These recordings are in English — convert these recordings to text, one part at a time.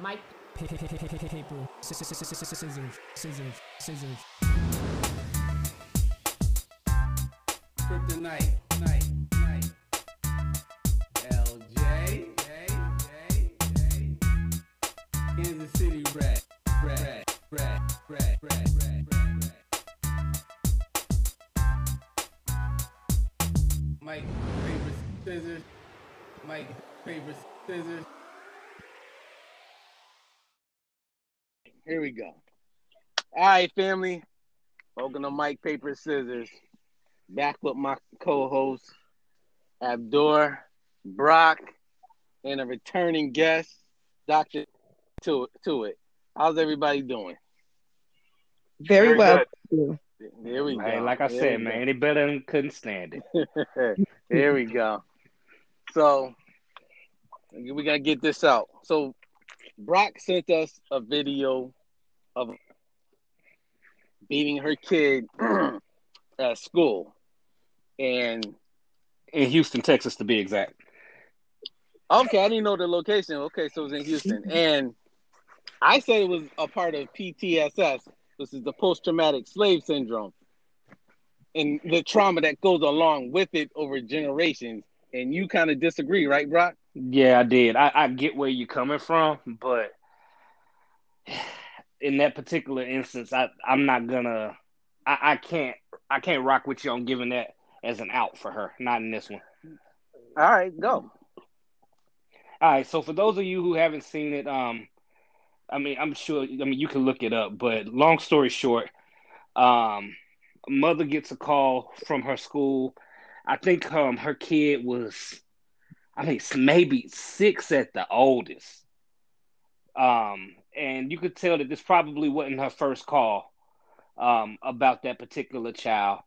Mike. Paper. Scissors. Scissors. Scissors. Here we go. All right, family. Welcome to Mike Paper Scissors. Back with my co-host Abdur, Brock, and a returning guest, Doctor to to it. How's everybody doing? Very, Very well. There we go. Hey, like I There said, we man, any better than couldn't stand it. there we go. So we gotta get this out. So Brock sent us a video of beating her kid at school. And In Houston, Texas, to be exact. okay, I didn't know the location. Okay, so it was in Houston. And I said it was a part of PTSS. This is the post traumatic slave syndrome. And the trauma that goes along with it over generations. And you kind of disagree, right, Brock? Yeah, I did. I, I get where you're coming from, but in that particular instance, I I'm not gonna. I, I can't. I can't rock with you on giving that as an out for her. Not in this one. All right, go. All right. So for those of you who haven't seen it, um, I mean, I'm sure. I mean, you can look it up. But long story short, um, mother gets a call from her school. I think um her kid was, I think maybe six at the oldest. Um, and you could tell that this probably wasn't her first call, um, about that particular child.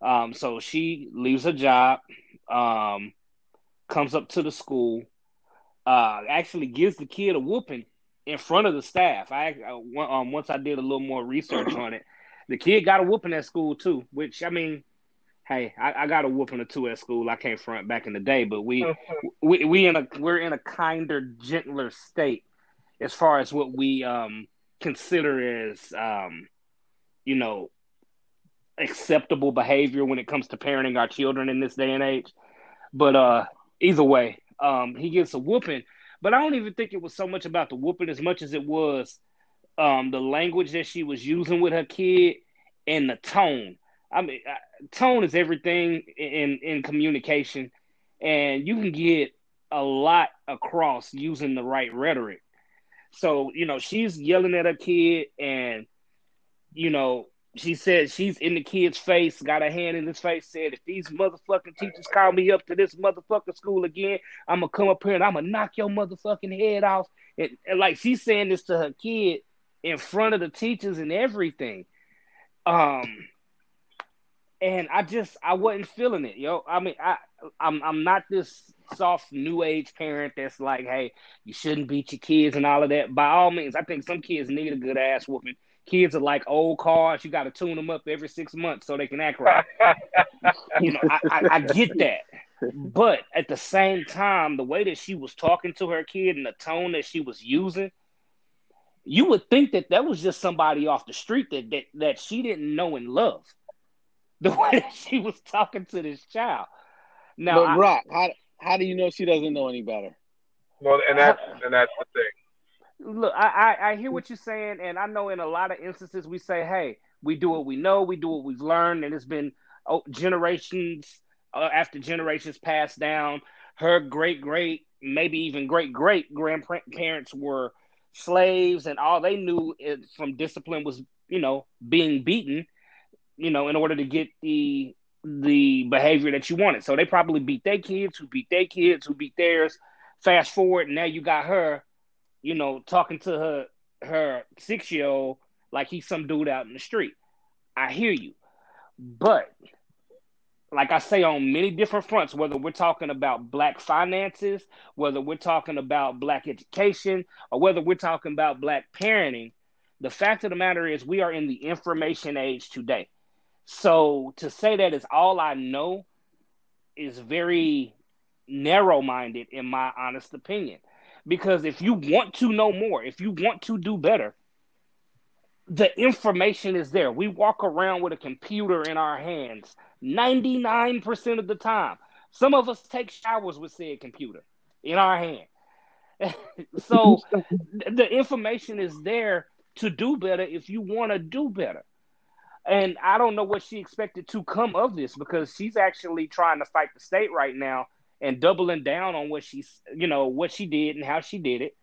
Um, so she leaves her job, um, comes up to the school, uh, actually gives the kid a whooping in front of the staff. I, I um, once I did a little more research on it, the kid got a whooping at school too. Which I mean, hey, I, I got a whooping or two at school. I came front back in the day, but we we we in a we're in a kinder, gentler state as far as what we um consider as um you know acceptable behavior when it comes to parenting our children in this day and age. But uh either way, um he gets a whooping. But I don't even think it was so much about the whooping as much as it was um the language that she was using with her kid and the tone. I mean, tone is everything in in communication, and you can get a lot across using the right rhetoric. So you know, she's yelling at her kid, and you know, she said she's in the kid's face, got her hand in his face, said, "If these motherfucking teachers call me up to this motherfucking school again, I'm gonna come up here and I'm gonna knock your motherfucking head off." And, and like she's saying this to her kid in front of the teachers and everything. Um, and I just I wasn't feeling it, yo. I mean, I I'm I'm not this soft new age parent that's like, hey, you shouldn't beat your kids and all of that. By all means, I think some kids need a good ass whooping. Kids are like old cars; you got to tune them up every six months so they can act right. you know, I, I, I get that, but at the same time, the way that she was talking to her kid and the tone that she was using, you would think that that was just somebody off the street that that, that she didn't know and love. The way that she was talking to this child. Now, but I- Brock, how how do you know she doesn't know any better? Well, and that's and that's the thing. look, I, I I hear what you're saying, and I know in a lot of instances we say, "Hey, we do what we know, we do what we've learned," and it's been oh, generations uh, after generations passed down. Her great great, maybe even great great grandparents were slaves, and all they knew from discipline was, you know, being beaten, you know, in order to get the the behavior that you wanted. So they probably beat their kids, who beat their kids, who beat theirs. Fast forward, and now you got her you know, talking to her her six year old like he's some dude out in the street. I hear you. But like I say on many different fronts, whether we're talking about black finances, whether we're talking about black education, or whether we're talking about black parenting, the fact of the matter is we are in the information age today. So to say that is all I know is very narrow minded in my honest opinion Because if you want to know more, if you want to do better, the information is there. We walk around with a computer in our hands 99% of the time. Some of us take showers with said computer in our hand. so the information is there to do better if you want to do better. And I don't know what she expected to come of this because she's actually trying to fight the state right now and doubling down on what she's, you know, what she did and how she did it,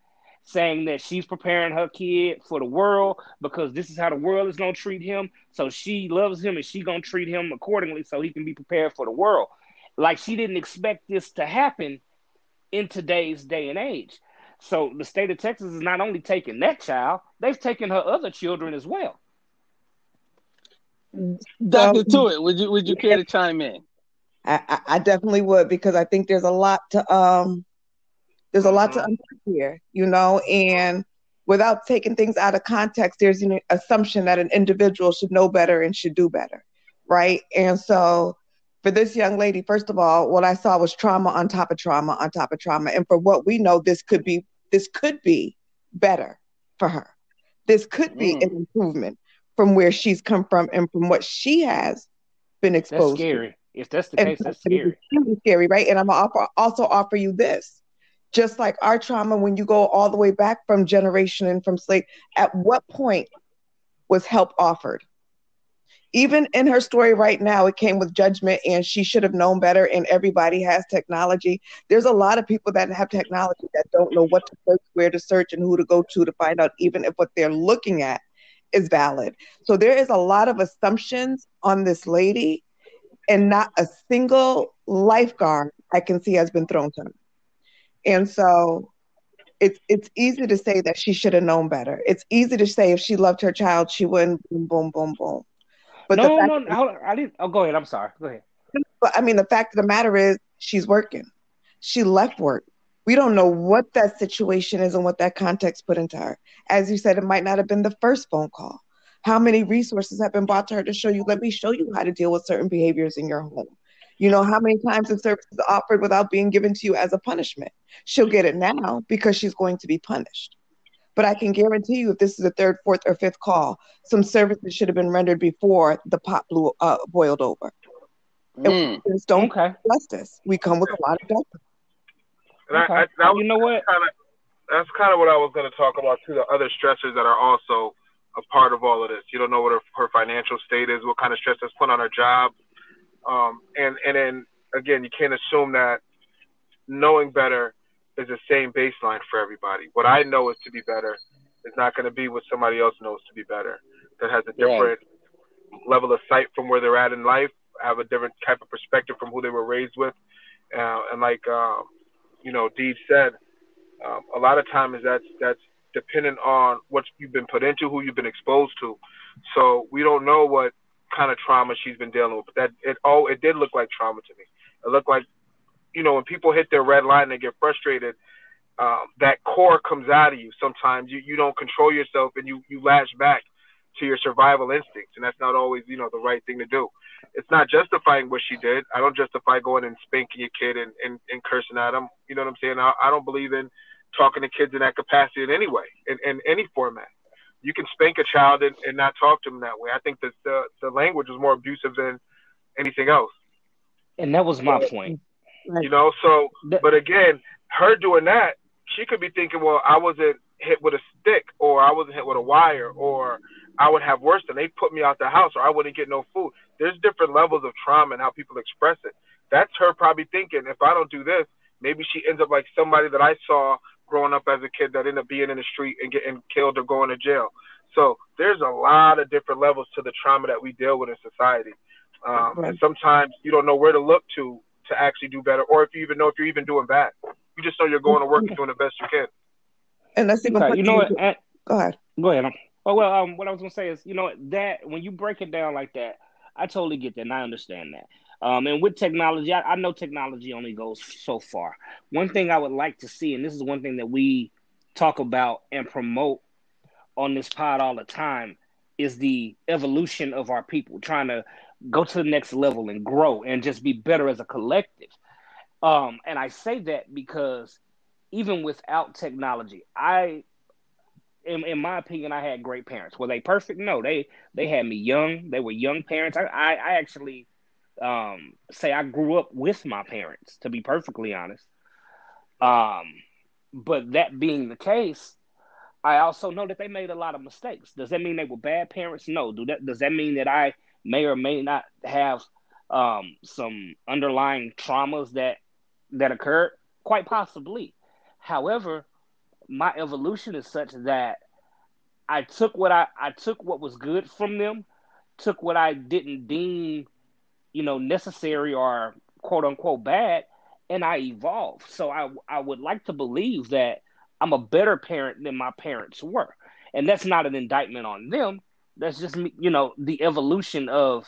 saying that she's preparing her kid for the world because this is how the world is going to treat him. So she loves him and she's going to treat him accordingly so he can be prepared for the world. Like she didn't expect this to happen in today's day and age. So the state of Texas is not only taking that child, they've taken her other children as well. Doctor to it, would you would you care to chime in? I, I definitely would because I think there's a lot to um there's a lot to unpack here, you know, and without taking things out of context, there's an assumption that an individual should know better and should do better, right? And so for this young lady, first of all, what I saw was trauma on top of trauma on top of trauma. And for what we know, this could be this could be better for her. This could be mm. an improvement from where she's come from and from what she has been exposed. That's scary. To. If that's the and case, that's scary. Really scary, right? And I'm gonna offer, also offer you this. Just like our trauma, when you go all the way back from generation and from slave, at what point was help offered? even in her story right now, it came with judgment and she should have known better. And everybody has technology. There's a lot of people that have technology that don't know what to search, where to search, and who to go to to find out even if what they're looking at is valid. So there is a lot of assumptions on this lady, and not a single lifeguard I can see has been thrown to her. And so it's it's easy to say that she should have known better. It's easy to say if she loved her child, she wouldn't boom, boom, boom, boom. But no, no, no, I didn't. Oh, go ahead. I'm sorry. Go ahead. But I mean, the fact of the matter is, she's working. She left work. We don't know what that situation is and what that context put into her. As you said, it might not have been the first phone call. How many resources have been brought to her to show you? Let me show you how to deal with certain behaviors in your home. You know, how many times the services offered without being given to you as a punishment? She'll get it now because she's going to be punished. But I can guarantee you, if this is the third, fourth, or fifth call, some services should have been rendered before the pot blew uh, boiled over. Mm. And don't okay. justice. We come with a lot of justice. And okay. I, I, that you know what? Kinda, that's kind of what I was going to talk about too. The other stressors that are also a part of all of this. You don't know what her, her financial state is, what kind of stress that's put on her job, um, and and then again, you can't assume that knowing better is the same baseline for everybody. What I know is to be better is not going to be what somebody else knows to be better. That has a different level of sight from where they're at in life, have a different type of perspective from who they were raised with, uh, and like um, you know, Deej said, um, a lot of times that's that's dependent on what you've been put into, who you've been exposed to. So we don't know what kind of trauma she's been dealing with. But that it all it did look like trauma to me. It looked like you know, when people hit their red line and get frustrated, um, that core comes out of you. Sometimes you, you don't control yourself and you, you latch back to your survival instincts. And that's not always, you know, the right thing to do. It's not justifying what she did. I don't justify going and spanking your kid and, and, and cursing at them. You know what I'm saying? I, I don't believe in talking to kids in that capacity in any way, in, in any format. You can spank a child and, and not talk to them that way. I think that the, the language was more abusive than anything else. And that was my point. You know, so but again, her doing that, she could be thinking, well, I wasn't hit with a stick, or I wasn't hit with a wire, or I would have worse than they put me out the house, or I wouldn't get no food. There's different levels of trauma and how people express it. That's her probably thinking, if I don't do this, maybe she ends up like somebody that I saw growing up as a kid that ended up being in the street and getting killed or going to jail. So there's a lot of different levels to the trauma that we deal with in society. Um, right. And sometimes you don't know where to look to to actually do better, or if you even know if you're even doing bad. You just know you're going to work and doing the best you can. And let's see okay, you know what? At, go ahead. Go ahead. Oh well, um, what I was gonna say is, you know, that when you break it down like that, I totally get that, and I understand that. Um, and with technology, I, I know technology only goes so far. One thing I would like to see, and this is one thing that we talk about and promote on this pod all the time, is the evolution of our people, trying to go to the next level and grow and just be better as a collective. Um, and I say that because even without technology, I in, in my opinion, I had great parents. Were they perfect? No, they they had me young. They were young parents. I I, I actually um, say I grew up with my parents. To be perfectly honest, um, but that being the case, I also know that they made a lot of mistakes. Does that mean they were bad parents? No. Do that does that mean that I may or may not have um, some underlying traumas that that occurred? Quite possibly. However, my evolution is such that I took what I, I took what was good from them, took what I didn't deem, you know, necessary or quote unquote bad, and I evolved. So I I would like to believe that I'm a better parent than my parents were. And that's not an indictment on them. That's just you know, the evolution of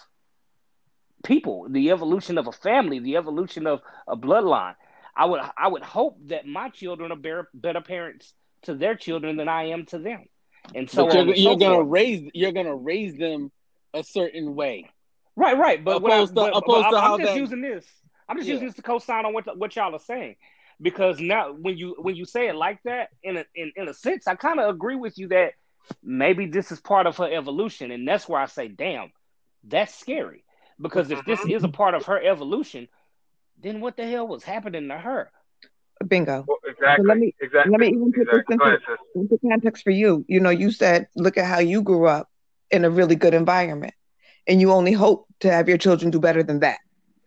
people, the evolution of a family, the evolution of a bloodline. I would I would hope that my children are better, better parents to their children than I am to them. And so but you're, you're gonna raise you're gonna raise them a certain way. right, right. But, what I, opposed to- but, but opposed to I'm, I'm just that- using this. I'm just Yeah. using this to co-sign on what what y'all are saying because now when you when you say it like that in a in, in a sense, I kind of agree with you that maybe this is part of her evolution, and that's where I say, damn, that's scary because if this mm-hmm. is a part of her evolution, then what the hell was happening to her? Bingo. Well, exactly. let me- exactly. let me even put this exactly. Go into- ahead. Into context for you, you know, you said, look at how you grew up in a really good environment, and you only hope to have your children do better than that,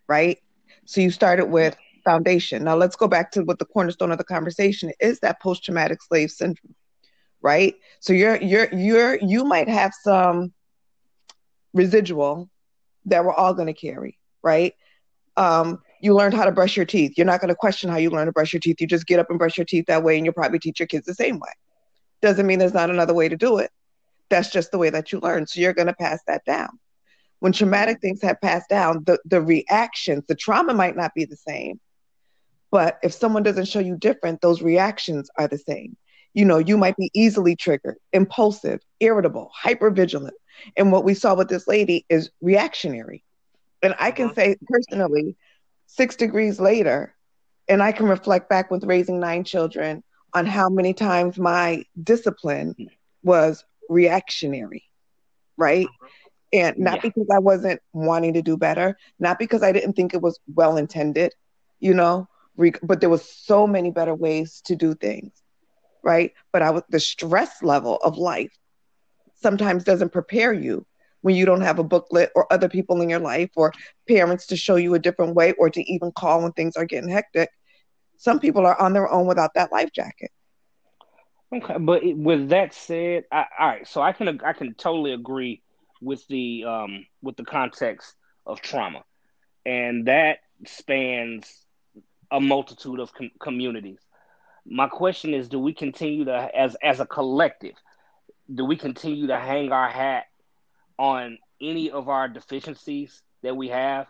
right? So you started with foundation. Now let's go back to what the cornerstone of the conversation is that post-traumatic slave syndrome, right? So you're you're you're you might have some residual that we're all going to carry, right? Um, you learned how to brush your teeth. You're not going to question how you learn to brush your teeth. You just get up and brush your teeth that way, and you'll probably teach your kids the same way. Doesn't mean there's not another way to do it. That's just the way that you learn. So you're going to pass that down. When traumatic things have passed down, the, the reactions, the trauma might not be the same. But if someone doesn't show you different, those reactions are the same. You know, you might be easily triggered, impulsive, irritable, hypervigilant. And what we saw with this lady is reactionary. And I can Mhm. say personally, six degrees later, and I can reflect back with raising nine children on how many times my discipline was reactionary, right? And not Yeah. because I wasn't wanting to do better, not because I didn't think it was well intended, you know, re- but there was so many better ways to do things, right? But I was the stress level of life sometimes doesn't prepare you when you don't have a booklet or other people in your life or parents to show you a different way or to even call when things are getting hectic. Some people are on their own without that life jacket. Okay, but with that said, I, all right, so I can I can totally agree with the um with the context of trauma, and that spans a multitude of com- communities. My question is, do we continue to as as a collective, do we continue to hang our hat on any of our deficiencies that we have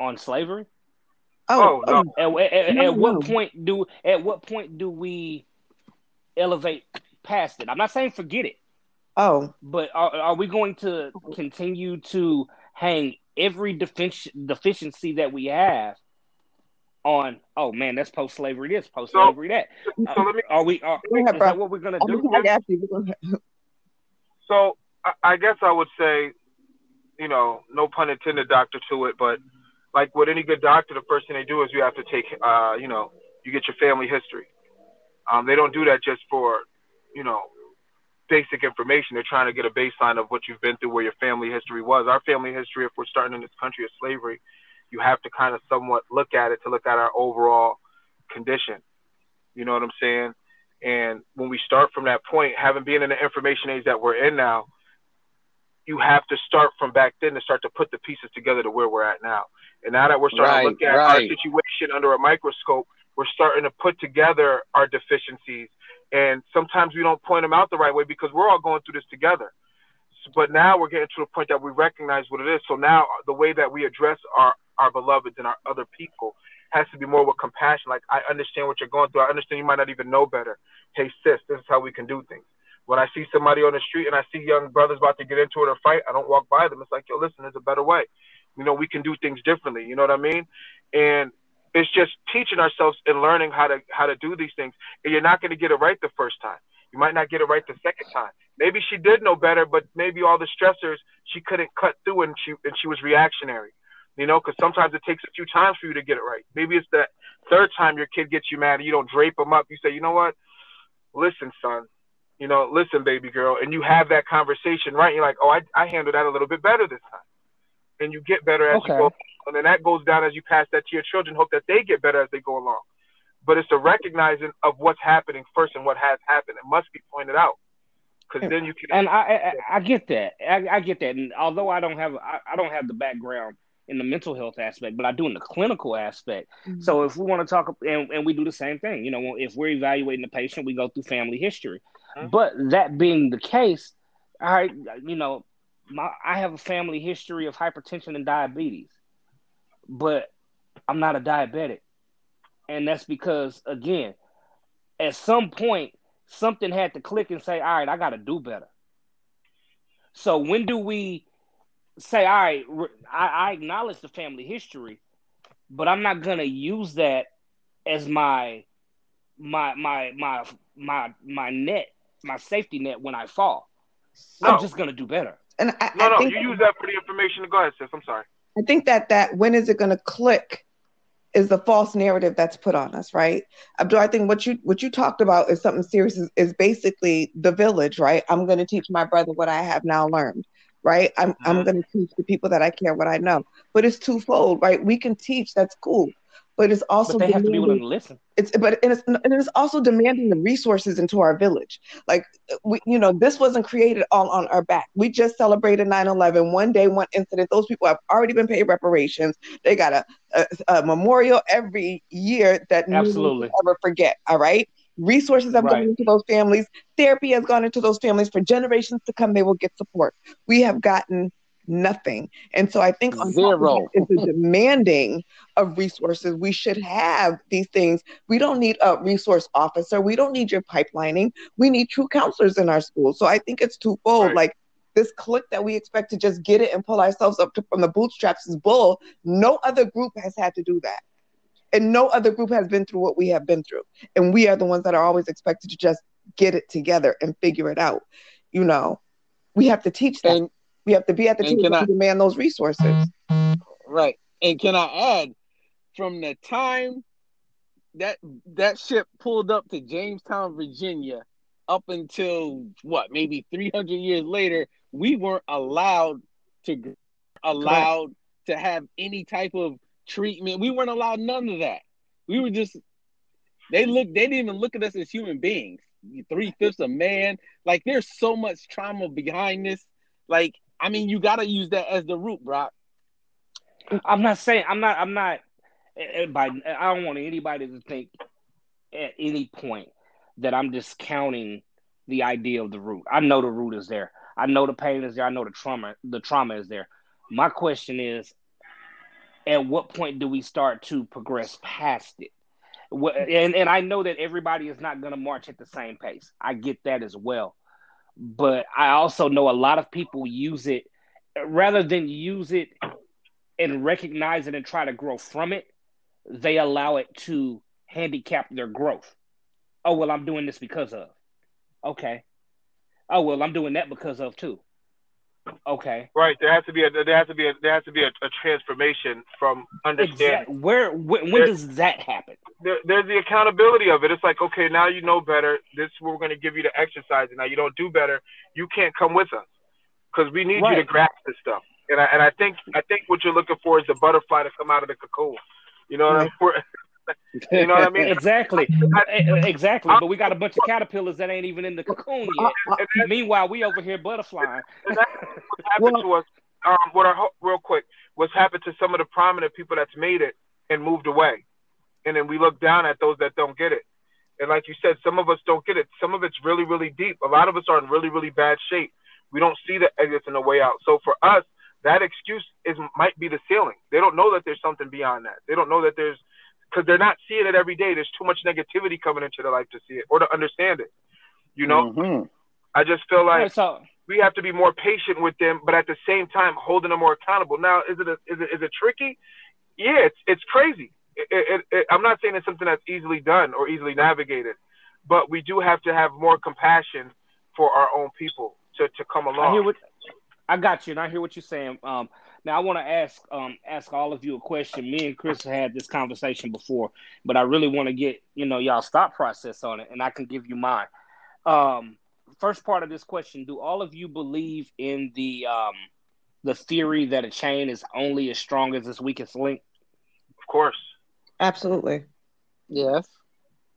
on slavery? Oh, oh no. Oh. At, at, No, at what no. point do at what point do we elevate past it? I'm not saying forget it, oh, but are, are we going to continue to hang every defici- deficiency that we have on? Oh man, that's post slavery. This post slavery that. So let me Are we? Are, Go ahead, is that what we're gonna I'm do? gonna ask you. We're gonna- So I, guess I would say, you know, no pun intended, doctor to it, but like with any good doctor, the first thing they do is you have to take, uh, you know, you get your family history. Um, they don't do that just for, you know, basic information. They're trying to get a baseline of what you've been through, where your family history was. Our family history, if we're starting in this country of slavery, you have to kind of somewhat look at it to look at our overall condition. You know what I'm saying? And when we start from that point, having been in the information age that we're in now, you have to start from back then to start to put the pieces together to where we're at now. And now that we're starting Right, to look at our situation under a microscope, we're starting to put together our deficiencies. And sometimes we don't point them out the right way because we're all going through this together. But now we're getting to the point that we recognize what it is. So now the way that we address our, our beloveds and our other people has to be more with compassion. Like, I understand what you're going through. I understand you might not even know better. Hey, sis, this is how we can do things. When I see somebody on the street and I see young brothers about to get into it or fight, I don't walk by them. It's like, yo, listen, there's a better way. You know, we can do things differently. You know what I mean? And It's just teaching ourselves and learning how to how to do these things. And you're not going to get it right the first time. You might not get it right the second time. Maybe she did know better, but maybe all the stressors she couldn't cut through, and she and she was reactionary. You know, because sometimes it takes a few times for you to get it right. Maybe it's the third time your kid gets you mad, and you don't drape them up. You say, you know what? Listen, son. You know, listen, baby girl, and you have that conversation, right? You're like, oh, I I handled that a little bit better this time, and you get better as okay. you go, and then that goes down as you pass that to your children. Hope that they get better as they go along but it's a recognizing of what's happening first and what has happened. It must be pointed out because then you can. And I, I, I get that. I, I, get that. And although I don't have, I, I, don't have the background in the mental health aspect, but I do in the clinical aspect. Mm-hmm. So if we want to talk, and, and we do the same thing, you know, if we're evaluating the patient, we go through family history. Mm-hmm. But that being the case, I, you know, my, I have a family history of hypertension and diabetes, but I'm not a diabetic. And that's because, again, at some point, something had to click and say, all right, I got to do better. So when do we say, all right, I, I acknowledge the family history, but I'm not to use that as my my my my my my net, my safety net when I fall. No. I'm just gonna do better. And I, no, I no, you use that for the information. Go ahead, sis. I'm sorry. I think that that when is it gonna click is the false narrative that's put on us, right? Abdul, I think what you what you talked about is something serious. Is, is basically the village, right? I'm going to teach my brother what I have now learned, right? I'm mm-hmm. I'm going to teach the people that I care what I know. But it's twofold, right? We can teach, that's cool, but it's also but they have to be willing to listen. It's but and it's and it's also demanding the resources into our village. Like we, you know, this wasn't created all on our back. We just celebrated 9/11, one day, one incident. Those people have already been paid reparations. They got a, a, a memorial every year that absolutely never forget. All right. Resources have right. gone into those families. Therapy has gone into those families for generations to come. They will get support. We have gotten nothing. And so I think on zero is the demanding of resources. We should have these things. We don't need a resource officer. We don't need your pipelining. We need true counselors in our schools. So I think it's twofold. Right. Like this click that we expect to just get it and pull ourselves up to, from the bootstraps is bull. No other group has had to do that. And no other group has been through what we have been through. And we are the ones that are always expected to just get it together and figure it out. You know, we have to teach that. And, we have to be at the table to demand those resources. Right. And can I add, from the time that that ship pulled up to Jamestown, Virginia, up until what, maybe 300 years later, we weren't allowed to allowed Correct. to have any type of treatment. We weren't allowed none of that. We were just they look they didn't even look at us as human beings. Three fifths of man. Like there's so much trauma behind this. Like I mean, you got to use that as the root, Brock. I'm not saying I'm not I'm not. By I don't want anybody to think at any point that I'm discounting the idea of the root. I know the root is there. I know the pain is there. I know the trauma the trauma is there. My question is, at what point do we start to progress past it? And and I know that everybody is not going to march at the same pace. I get that as well but I also know a lot of people use it rather than use it and recognize it and try to grow from it, they allow it to handicap their growth. Oh, well, I'm doing this because of. Okay. Oh, well, I'm doing that because of too. Okay. Right. There has to be a there has to be a there has to be a, a transformation from understanding. Exactly. Where when, when does that happen? There, there's the accountability of it. It's like okay, now you know better. This we're going to give you the exercise, and now you don't do better. You can't come with us because we need right. you to grasp this stuff. And I and I think I think what you're looking for is the butterfly to come out of the cocoon. You know what I mean? You know what I mean? exactly, exactly. But we got a bunch of caterpillars that ain't even in the cocoon yet. Meanwhile, we over here butterflying. what happened to us? Um, what our real quick, what's happened to some of the prominent people that's made it and moved away, and then we look down at those that don't get it. And like you said, some of us don't get it. Some of it's really, really deep. A lot of us are in really, really bad shape. We don't see the exits and the way out. So for us, that excuse is might be the ceiling. They don't know that there's something beyond that. They don't know that there's because they're not seeing it every day. There's too much negativity coming into their life to see it or to understand it. You know, mm-hmm. I just feel like so, we have to be more patient with them, but at the same time holding them more accountable. Now, is it a, is it is it tricky? Yeah, it's it's crazy it, it, it, I'm not saying it's something that's easily done or easily navigated, but we do have to have more compassion for our own people to, to come along. I hear what I got you, and I hear what you're saying. Um, now I want to ask um, ask all of you a question. Me and Chris had this conversation before, but I really want to get you know y'all thought process on it, and I can give you mine. Um, first part of this question: Do all of you believe in the um, the theory that a chain is only as strong as its weakest link? Of course. Absolutely. Yes.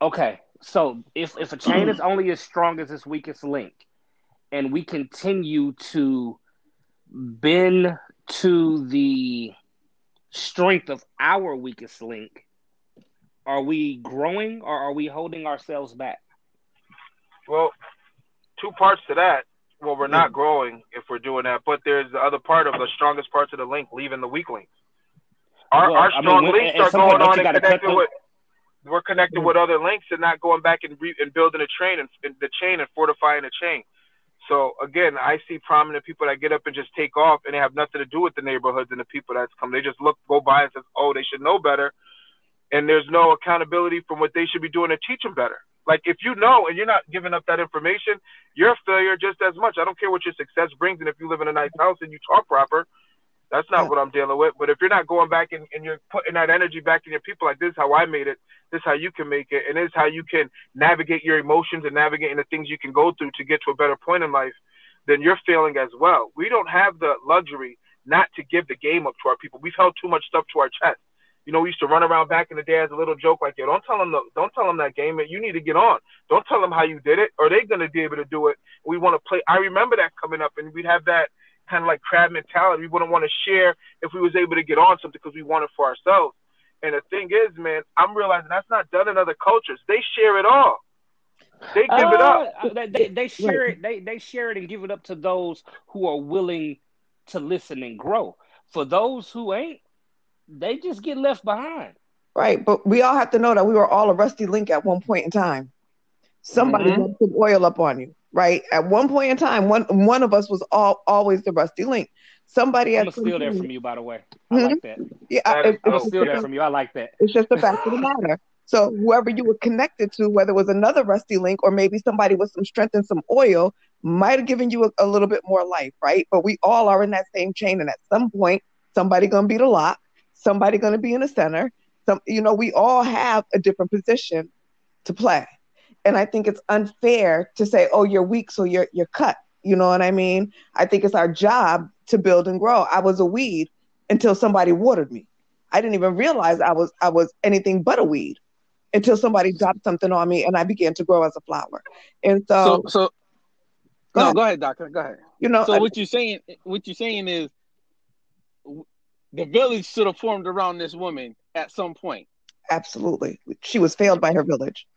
Okay, so if if a chain is only as strong as its weakest link, and we continue to bend to the strength of our weakest link, are we growing or are we holding ourselves back? Well, two parts to that. Well, we're not growing if we're doing that, but there's the other part of the strongest parts of the link leaving the weak links. Our, well, our strong I mean, links are going on and connecting with. We're connected with other links and not going back and, re, and building a train and, and the chain and fortifying the chain. So again, I see prominent people that get up and just take off, and they have nothing to do with the neighborhoods and the people that's come. They just look, go by, and says, "Oh, they should know better," and there's no accountability from what they should be doing to teach them better. Like if you know and you're not giving up that information, you're a failure just as much. I don't care what your success brings, and if you live in a nice house and you talk proper, that's not what I'm dealing with. But if you're not going back and, and you're putting that energy back in your people, like this is how I made it, this is how you can make it, and this is how you can navigate your emotions and navigating the things you can go through to get to a better point in life, then you're failing as well. We don't have the luxury not to give the game up to our people. We've held too much stuff to our chest. You know, we used to run around back in the day as a little joke like, "Yo, don't tell them, the, don't tell them that game. You need to get on. Don't tell them how you did it, or they're gonna be able to do it. We want to play. I remember that coming up, and we'd have that kind of like crab mentality. We wouldn't want to share if we was able to get on something because we want it for ourselves. And the thing is, man, I'm realizing that's not done in other cultures. They share it all. They give uh, it up. Uh, uh, they, they share it. They they share it and give it up to those who are willing to listen and grow. For those who ain't, they just get left behind. Right, but we all have to know that we were all a rusty link at one point in time. Somebody mm-hmm. some oil up on you right? At one point in time, one one of us was all always the rusty link. Somebody I'm gonna steal that from you, by the way. I mm-hmm. like that. Yeah, I'm gonna steal that from you. I like that. It's just the fact of the matter. So whoever you were connected to, whether it was another rusty link or maybe somebody with some strength and some oil, might have given you a, a little bit more life, right? But we all are in that same chain, and at some point, somebody gonna be the lock, somebody gonna be in the center. Some, you know, we all have a different position to play. And I think it's unfair to say, oh, you're weak, so you're you're cut. You know what I mean? I think it's our job to build and grow. I was a weed until somebody watered me. I didn't even realize I was I was anything but a weed until somebody dropped something on me and I began to grow as a flower. And so So, so go no, ahead. go ahead, doctor. Go ahead. You know So I, what you're saying what you're saying is the village should have formed around this woman at some point. Absolutely. She was failed by her village.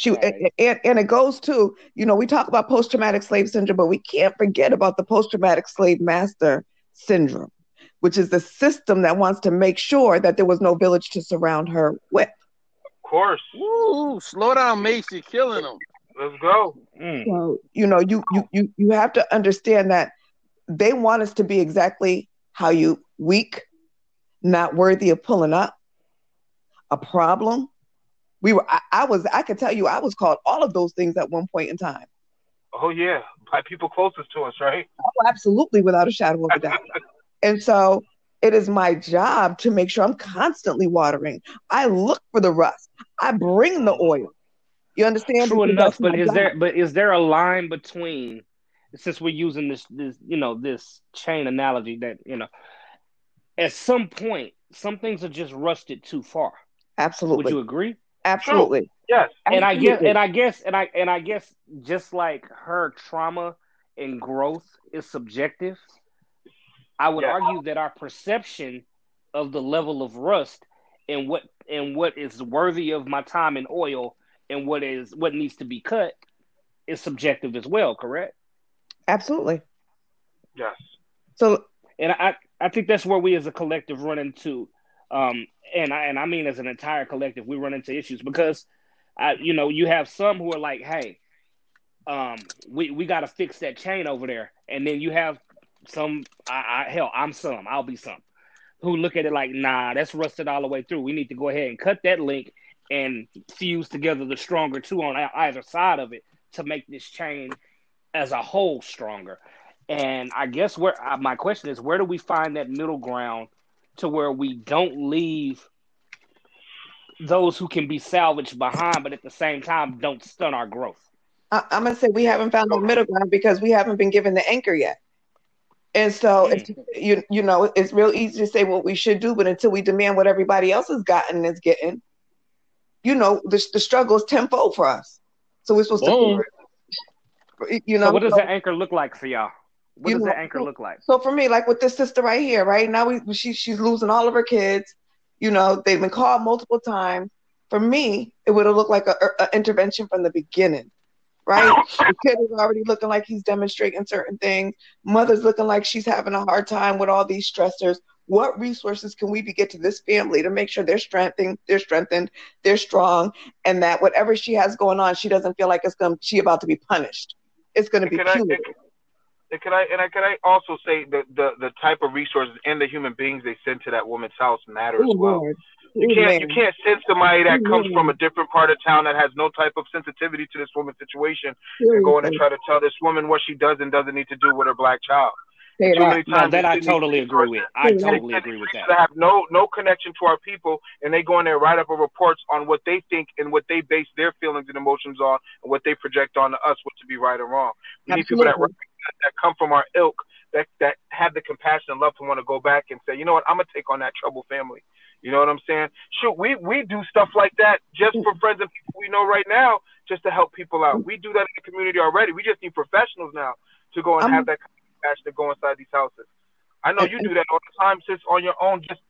She right. and, and it goes to, you know, we talk about post traumatic slave syndrome, but we can't forget about the post traumatic slave master syndrome, which is the system that wants to make sure that there was no village to surround her with. Of course. Ooh, slow down, Macy, killing them. Let's go. Mm. So, you know, you you you you have to understand that they want us to be exactly how you weak, not worthy of pulling up, a problem, we were I, I, was I could tell you I was called all of those things at one point in time. Oh yeah, by people closest to us, right? Oh, absolutely, without a shadow of a doubt. and so it is my job to make sure I'm constantly watering. I look for the rust. I bring the oil. You understand? True enough, but is job. there but is there a line between since we're using this this you know this chain analogy that you know at some point some things are just rusted too far. Absolutely. Would you agree? Absolutely. True. Yes. And I guess and I guess and I and I guess just like her trauma and growth is subjective, I would yeah. argue that our perception of the level of rust and what and what is worthy of my time and oil and what is what needs to be cut is subjective as well, correct? Absolutely. Yes. So and I I think that's where we as a collective run into um, and I and I mean as an entire collective, we run into issues because, I you know you have some who are like, hey, um, we we got to fix that chain over there, and then you have some. I, I hell, I'm some. I'll be some. who look at it like, nah, that's rusted all the way through. We need to go ahead and cut that link and fuse together the stronger two on either side of it to make this chain as a whole stronger. And I guess where uh, my question is, where do we find that middle ground to where we don't leave those who can be salvaged behind, but at the same time don't stunt our growth? I, am gonna say we haven't found the middle ground because we haven't been given the anchor yet. And so mm. it's, you you know it's real easy to say what we should do, but until we demand what everybody else has gotten and is getting, you know the the struggle is tenfold for us. So we're supposed Boom. to, you know. So what does so, the anchor look like for y'all? What does know, the anchor look like? So for me, like with this sister right here, right now we she she's losing all of her kids. You know they've been called multiple times. For me, it would have looked like a, a intervention from the beginning right? the kid is already looking like he's demonstrating certain things. Mother's looking like she's having a hard time with all these stressors. What resources can we be get to this family to make sure they're strengthened, they're strengthened, they're strong, and that whatever she has going on, she doesn't feel like it's going she about to be punished. It's going to be punitive. And can I and I can I also say that the the type of resources and the human beings they send to that woman's house matter as well. You can't you can't send somebody that comes from a different part of town that has no type of sensitivity to this woman's situation and go in and try to tell this woman what she does and doesn't need to do with her black child. Too many No, that I totally agree with. I totally agree with that. They have no no connection to our people, and they go in there write up a reports on what they think and what they base their feelings and emotions on, and what they project on to us, what to be right or wrong. We need people that that come from our ilk that that have the compassion and love to want to go back and say, you know what, I'm gonna take on that trouble family. You know what I'm saying? Shoot, we we do stuff like that just for friends and people we know right now, just to help people out. We do that in the community already. We just need professionals now to go and I'm, have um, that compassion to go inside these houses. I know you um do that all the time, sis, on your own. Just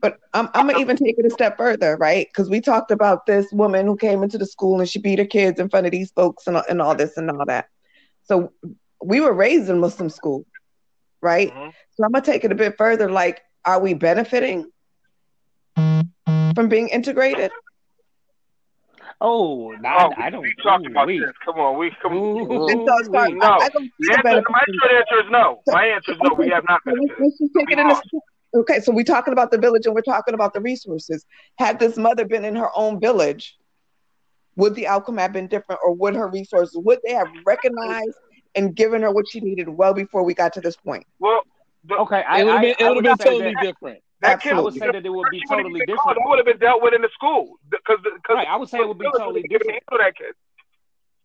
but I'm, I'm gonna even take it a step further, right? Because we talked about this woman who came into the school and she beat her kids in front of these folks and, and all this and all that. So we were raised in Muslim school, right? Mm-hmm. So I'm gonna take it a bit further. Like, are we benefiting from being integrated? Oh, no, oh, I, don't. We talked about this. Come on, we come. Ooh, no, I, I don't the answer, my short answer is no. My answer is no. We have not benefited. Let's just take it in a, okay, so we're talking about the village and we're talking about the resources. Had this mother been in her own village, would the outcome have been different, or would her resources would they have recognized and given her what she needed well before we got to this point? Well, the, okay, I, it would have been, it would have been totally that, different. That kid, I would say that it would be totally different. That would have been dealt with in the school because right. I would say it would be totally different. That kid.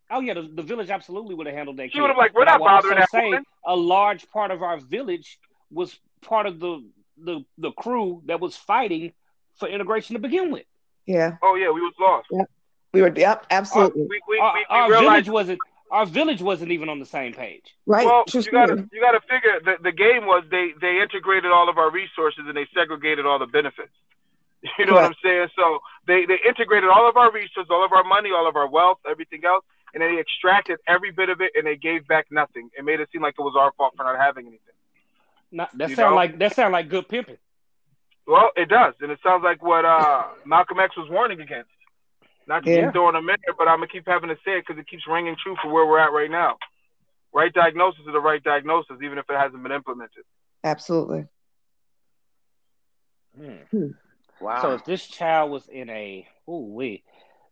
Oh yeah, the, the village absolutely would have handled that. She would have like, we're not bothering that say woman. A large part of our village was part of the the the crew that was fighting for integration to begin with. Yeah. Oh yeah, we was lost. Yep. We were. Yep. Absolutely. Our, we, we, our, we, our village wasn't our village wasn't even on the same page. Right. Well, you gotta you gotta figure the, the game was they they integrated all of our resources and they segregated all the benefits. You know what I'm saying? So they, they integrated all of our resources, all of our money, all of our wealth, everything else, and they extracted every bit of it and they gave back nothing. It made it seem like it was our fault for not having anything. Not, that you sound know? like that sound like good pimping. Well, it does, and it sounds like what uh, Malcolm X was warning against. Not to yeah. keep throwing a minute, but I'm gonna keep having to say it because it keeps ringing true for where we're at right now. Right diagnosis is the right diagnosis, even if it hasn't been implemented. Absolutely. Hmm. Hmm. Wow. So if this child was in a oh we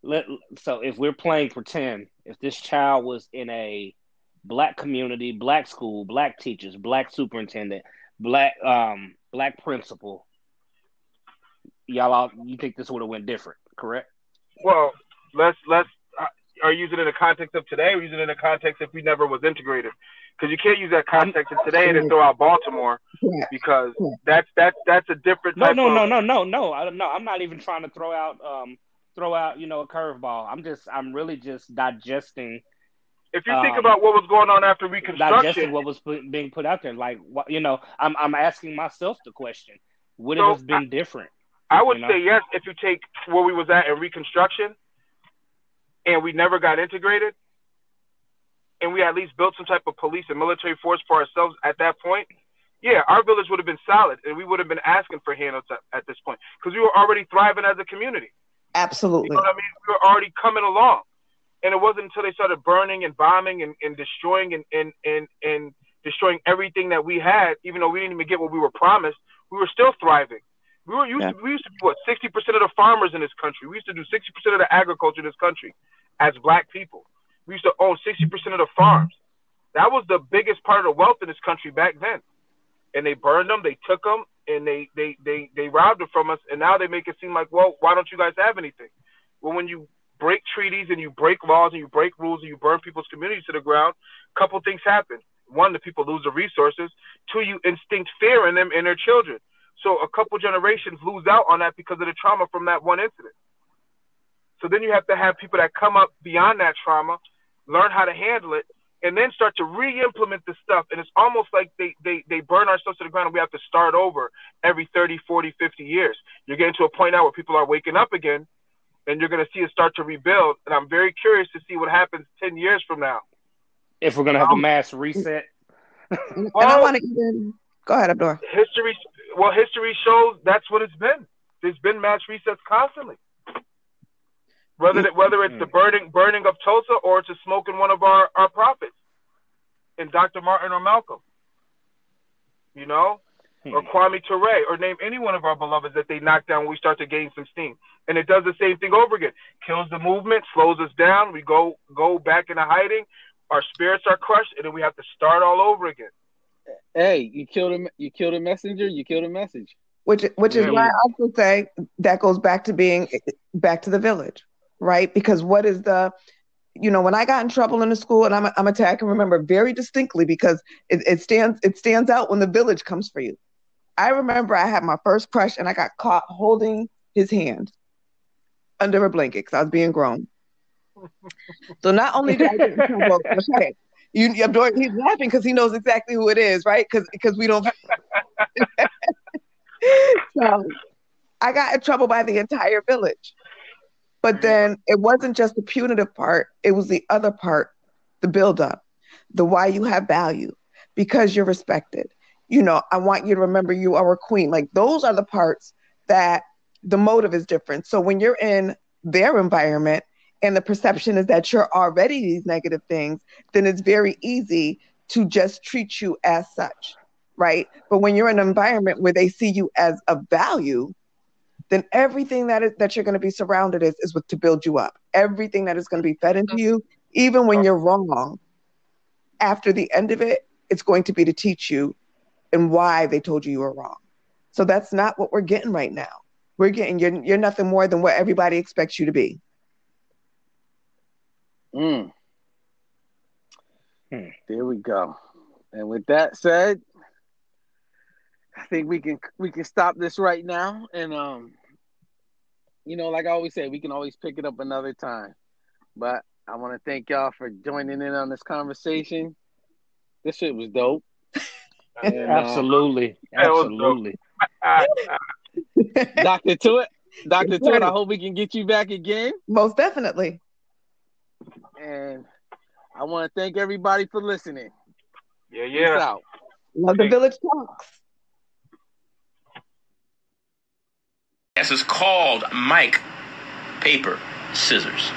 let so if we're playing pretend, if this child was in a black community, black school, black teachers, black superintendent, black um black principal, y'all all, you think this would have went different, correct? Well, let's let's uh, are you using it in the context of today, or using it in the context if we never was integrated? Because you can't use that context in today and then throw out Baltimore because that's that's that's a different. No, no, of... no, no, no, no. I don't know. I'm not even trying to throw out um throw out you know a curveball. I'm just I'm really just digesting. If you think um, about what was going on after Reconstruction, digesting what was put, being put out there, like what you know, I'm I'm asking myself the question: Would so it have been I, different? I would you know? say yes if you take where we was at in Reconstruction, and we never got integrated, and we at least built some type of police and military force for ourselves at that point. Yeah, our village would have been solid, and we would have been asking for handouts at, at this point because we were already thriving as a community. Absolutely. You know what I mean? We were already coming along, and it wasn't until they started burning and bombing and, and destroying and, and and and destroying everything that we had, even though we didn't even get what we were promised we were still thriving. We were used yeah. to, we used to be what sixty percent of the farmers in this country. We used to do sixty percent of the agriculture in this country as black people. We used to own sixty percent of the farms. That was the biggest part of the wealth in this country back then. And they burned them, they took them, and they they they they robbed it from us. And now they make it seem like, well, why don't you guys have anything? Well, when you break treaties and you break laws and you break rules and you burn people's communities to the ground, a couple things happen. One, the people lose the resources. Two, you instinct fear in them and their children. So a couple generations lose out on that because of the trauma from that one incident. So then you have to have people that come up beyond that trauma, learn how to handle it, and then start to re-implement the stuff. And it's almost like they, they, they burn ourselves to the ground and we have to start over every 30, 40, 50 years. You're getting to a point now where people are waking up again and you're going to see it start to rebuild. And I'm very curious to see what happens 10 years from now. If we're going to have um, a mass reset. and I want to even go ahead, Abdur. History, well, history shows that's what it's been. There's been mass resets constantly. Whether it, whether it's the burning burning of Tulsa or it's a smoking one of our, our prophets, in Dr. Martin or Malcolm, you know, or hmm. Kwame Ture, or name any one of our beloveds that they knock down when we start to gain some steam. And it does the same thing over again. Kills the movement, slows us down. We go go back into hiding. Our spirits are crushed, and then we have to start all over again. Hey, you killed a you killed a messenger. You killed a message. Which which is yeah. why I also say that goes back to being back to the village right? Because what is the, you know, when I got in trouble in the school, and I'm, I'm a, I can remember very distinctly because it, it stands it stands out when the village comes for you. I remember I had my first crush, and I got caught holding his hand under a blanket because I was being grown. So not only did I get in trouble, okay, you, he's laughing because he knows exactly who it is, right? Because because we don't. so I got in trouble by the entire village. But mm-hmm. then it wasn't just the punitive part, it was the other part, the buildup, the why you have value, because you're respected. You know, I want you to remember you are a queen. Like those are the parts that the motive is different. So when you're in their environment and the perception is that you're already these negative things, then it's very easy to just treat you as such, right? But when you're in an environment where they see you as a value, then everything that is that you're going to be surrounded is is with to build you up. Everything that is going to be fed into you, even when you're wrong, after the end of it, it's going to be to teach you and why they told you you were wrong. So that's not what we're getting right now. We're getting you're you're nothing more than what everybody expects you to be. Mm. Hmm. There we go. And with that said, I think we can we can stop this right now and um you know, like I always say, we can always pick it up another time. But I want to thank y'all for joining in on this conversation. This shit was dope. and, absolutely, uh, absolutely. Doctor to it, Doctor to it. I hope we can get you back again. Most definitely. And I want to thank everybody for listening. Yeah, yeah. Peace out. Love the village talks. This is called Mike Paper Scissors.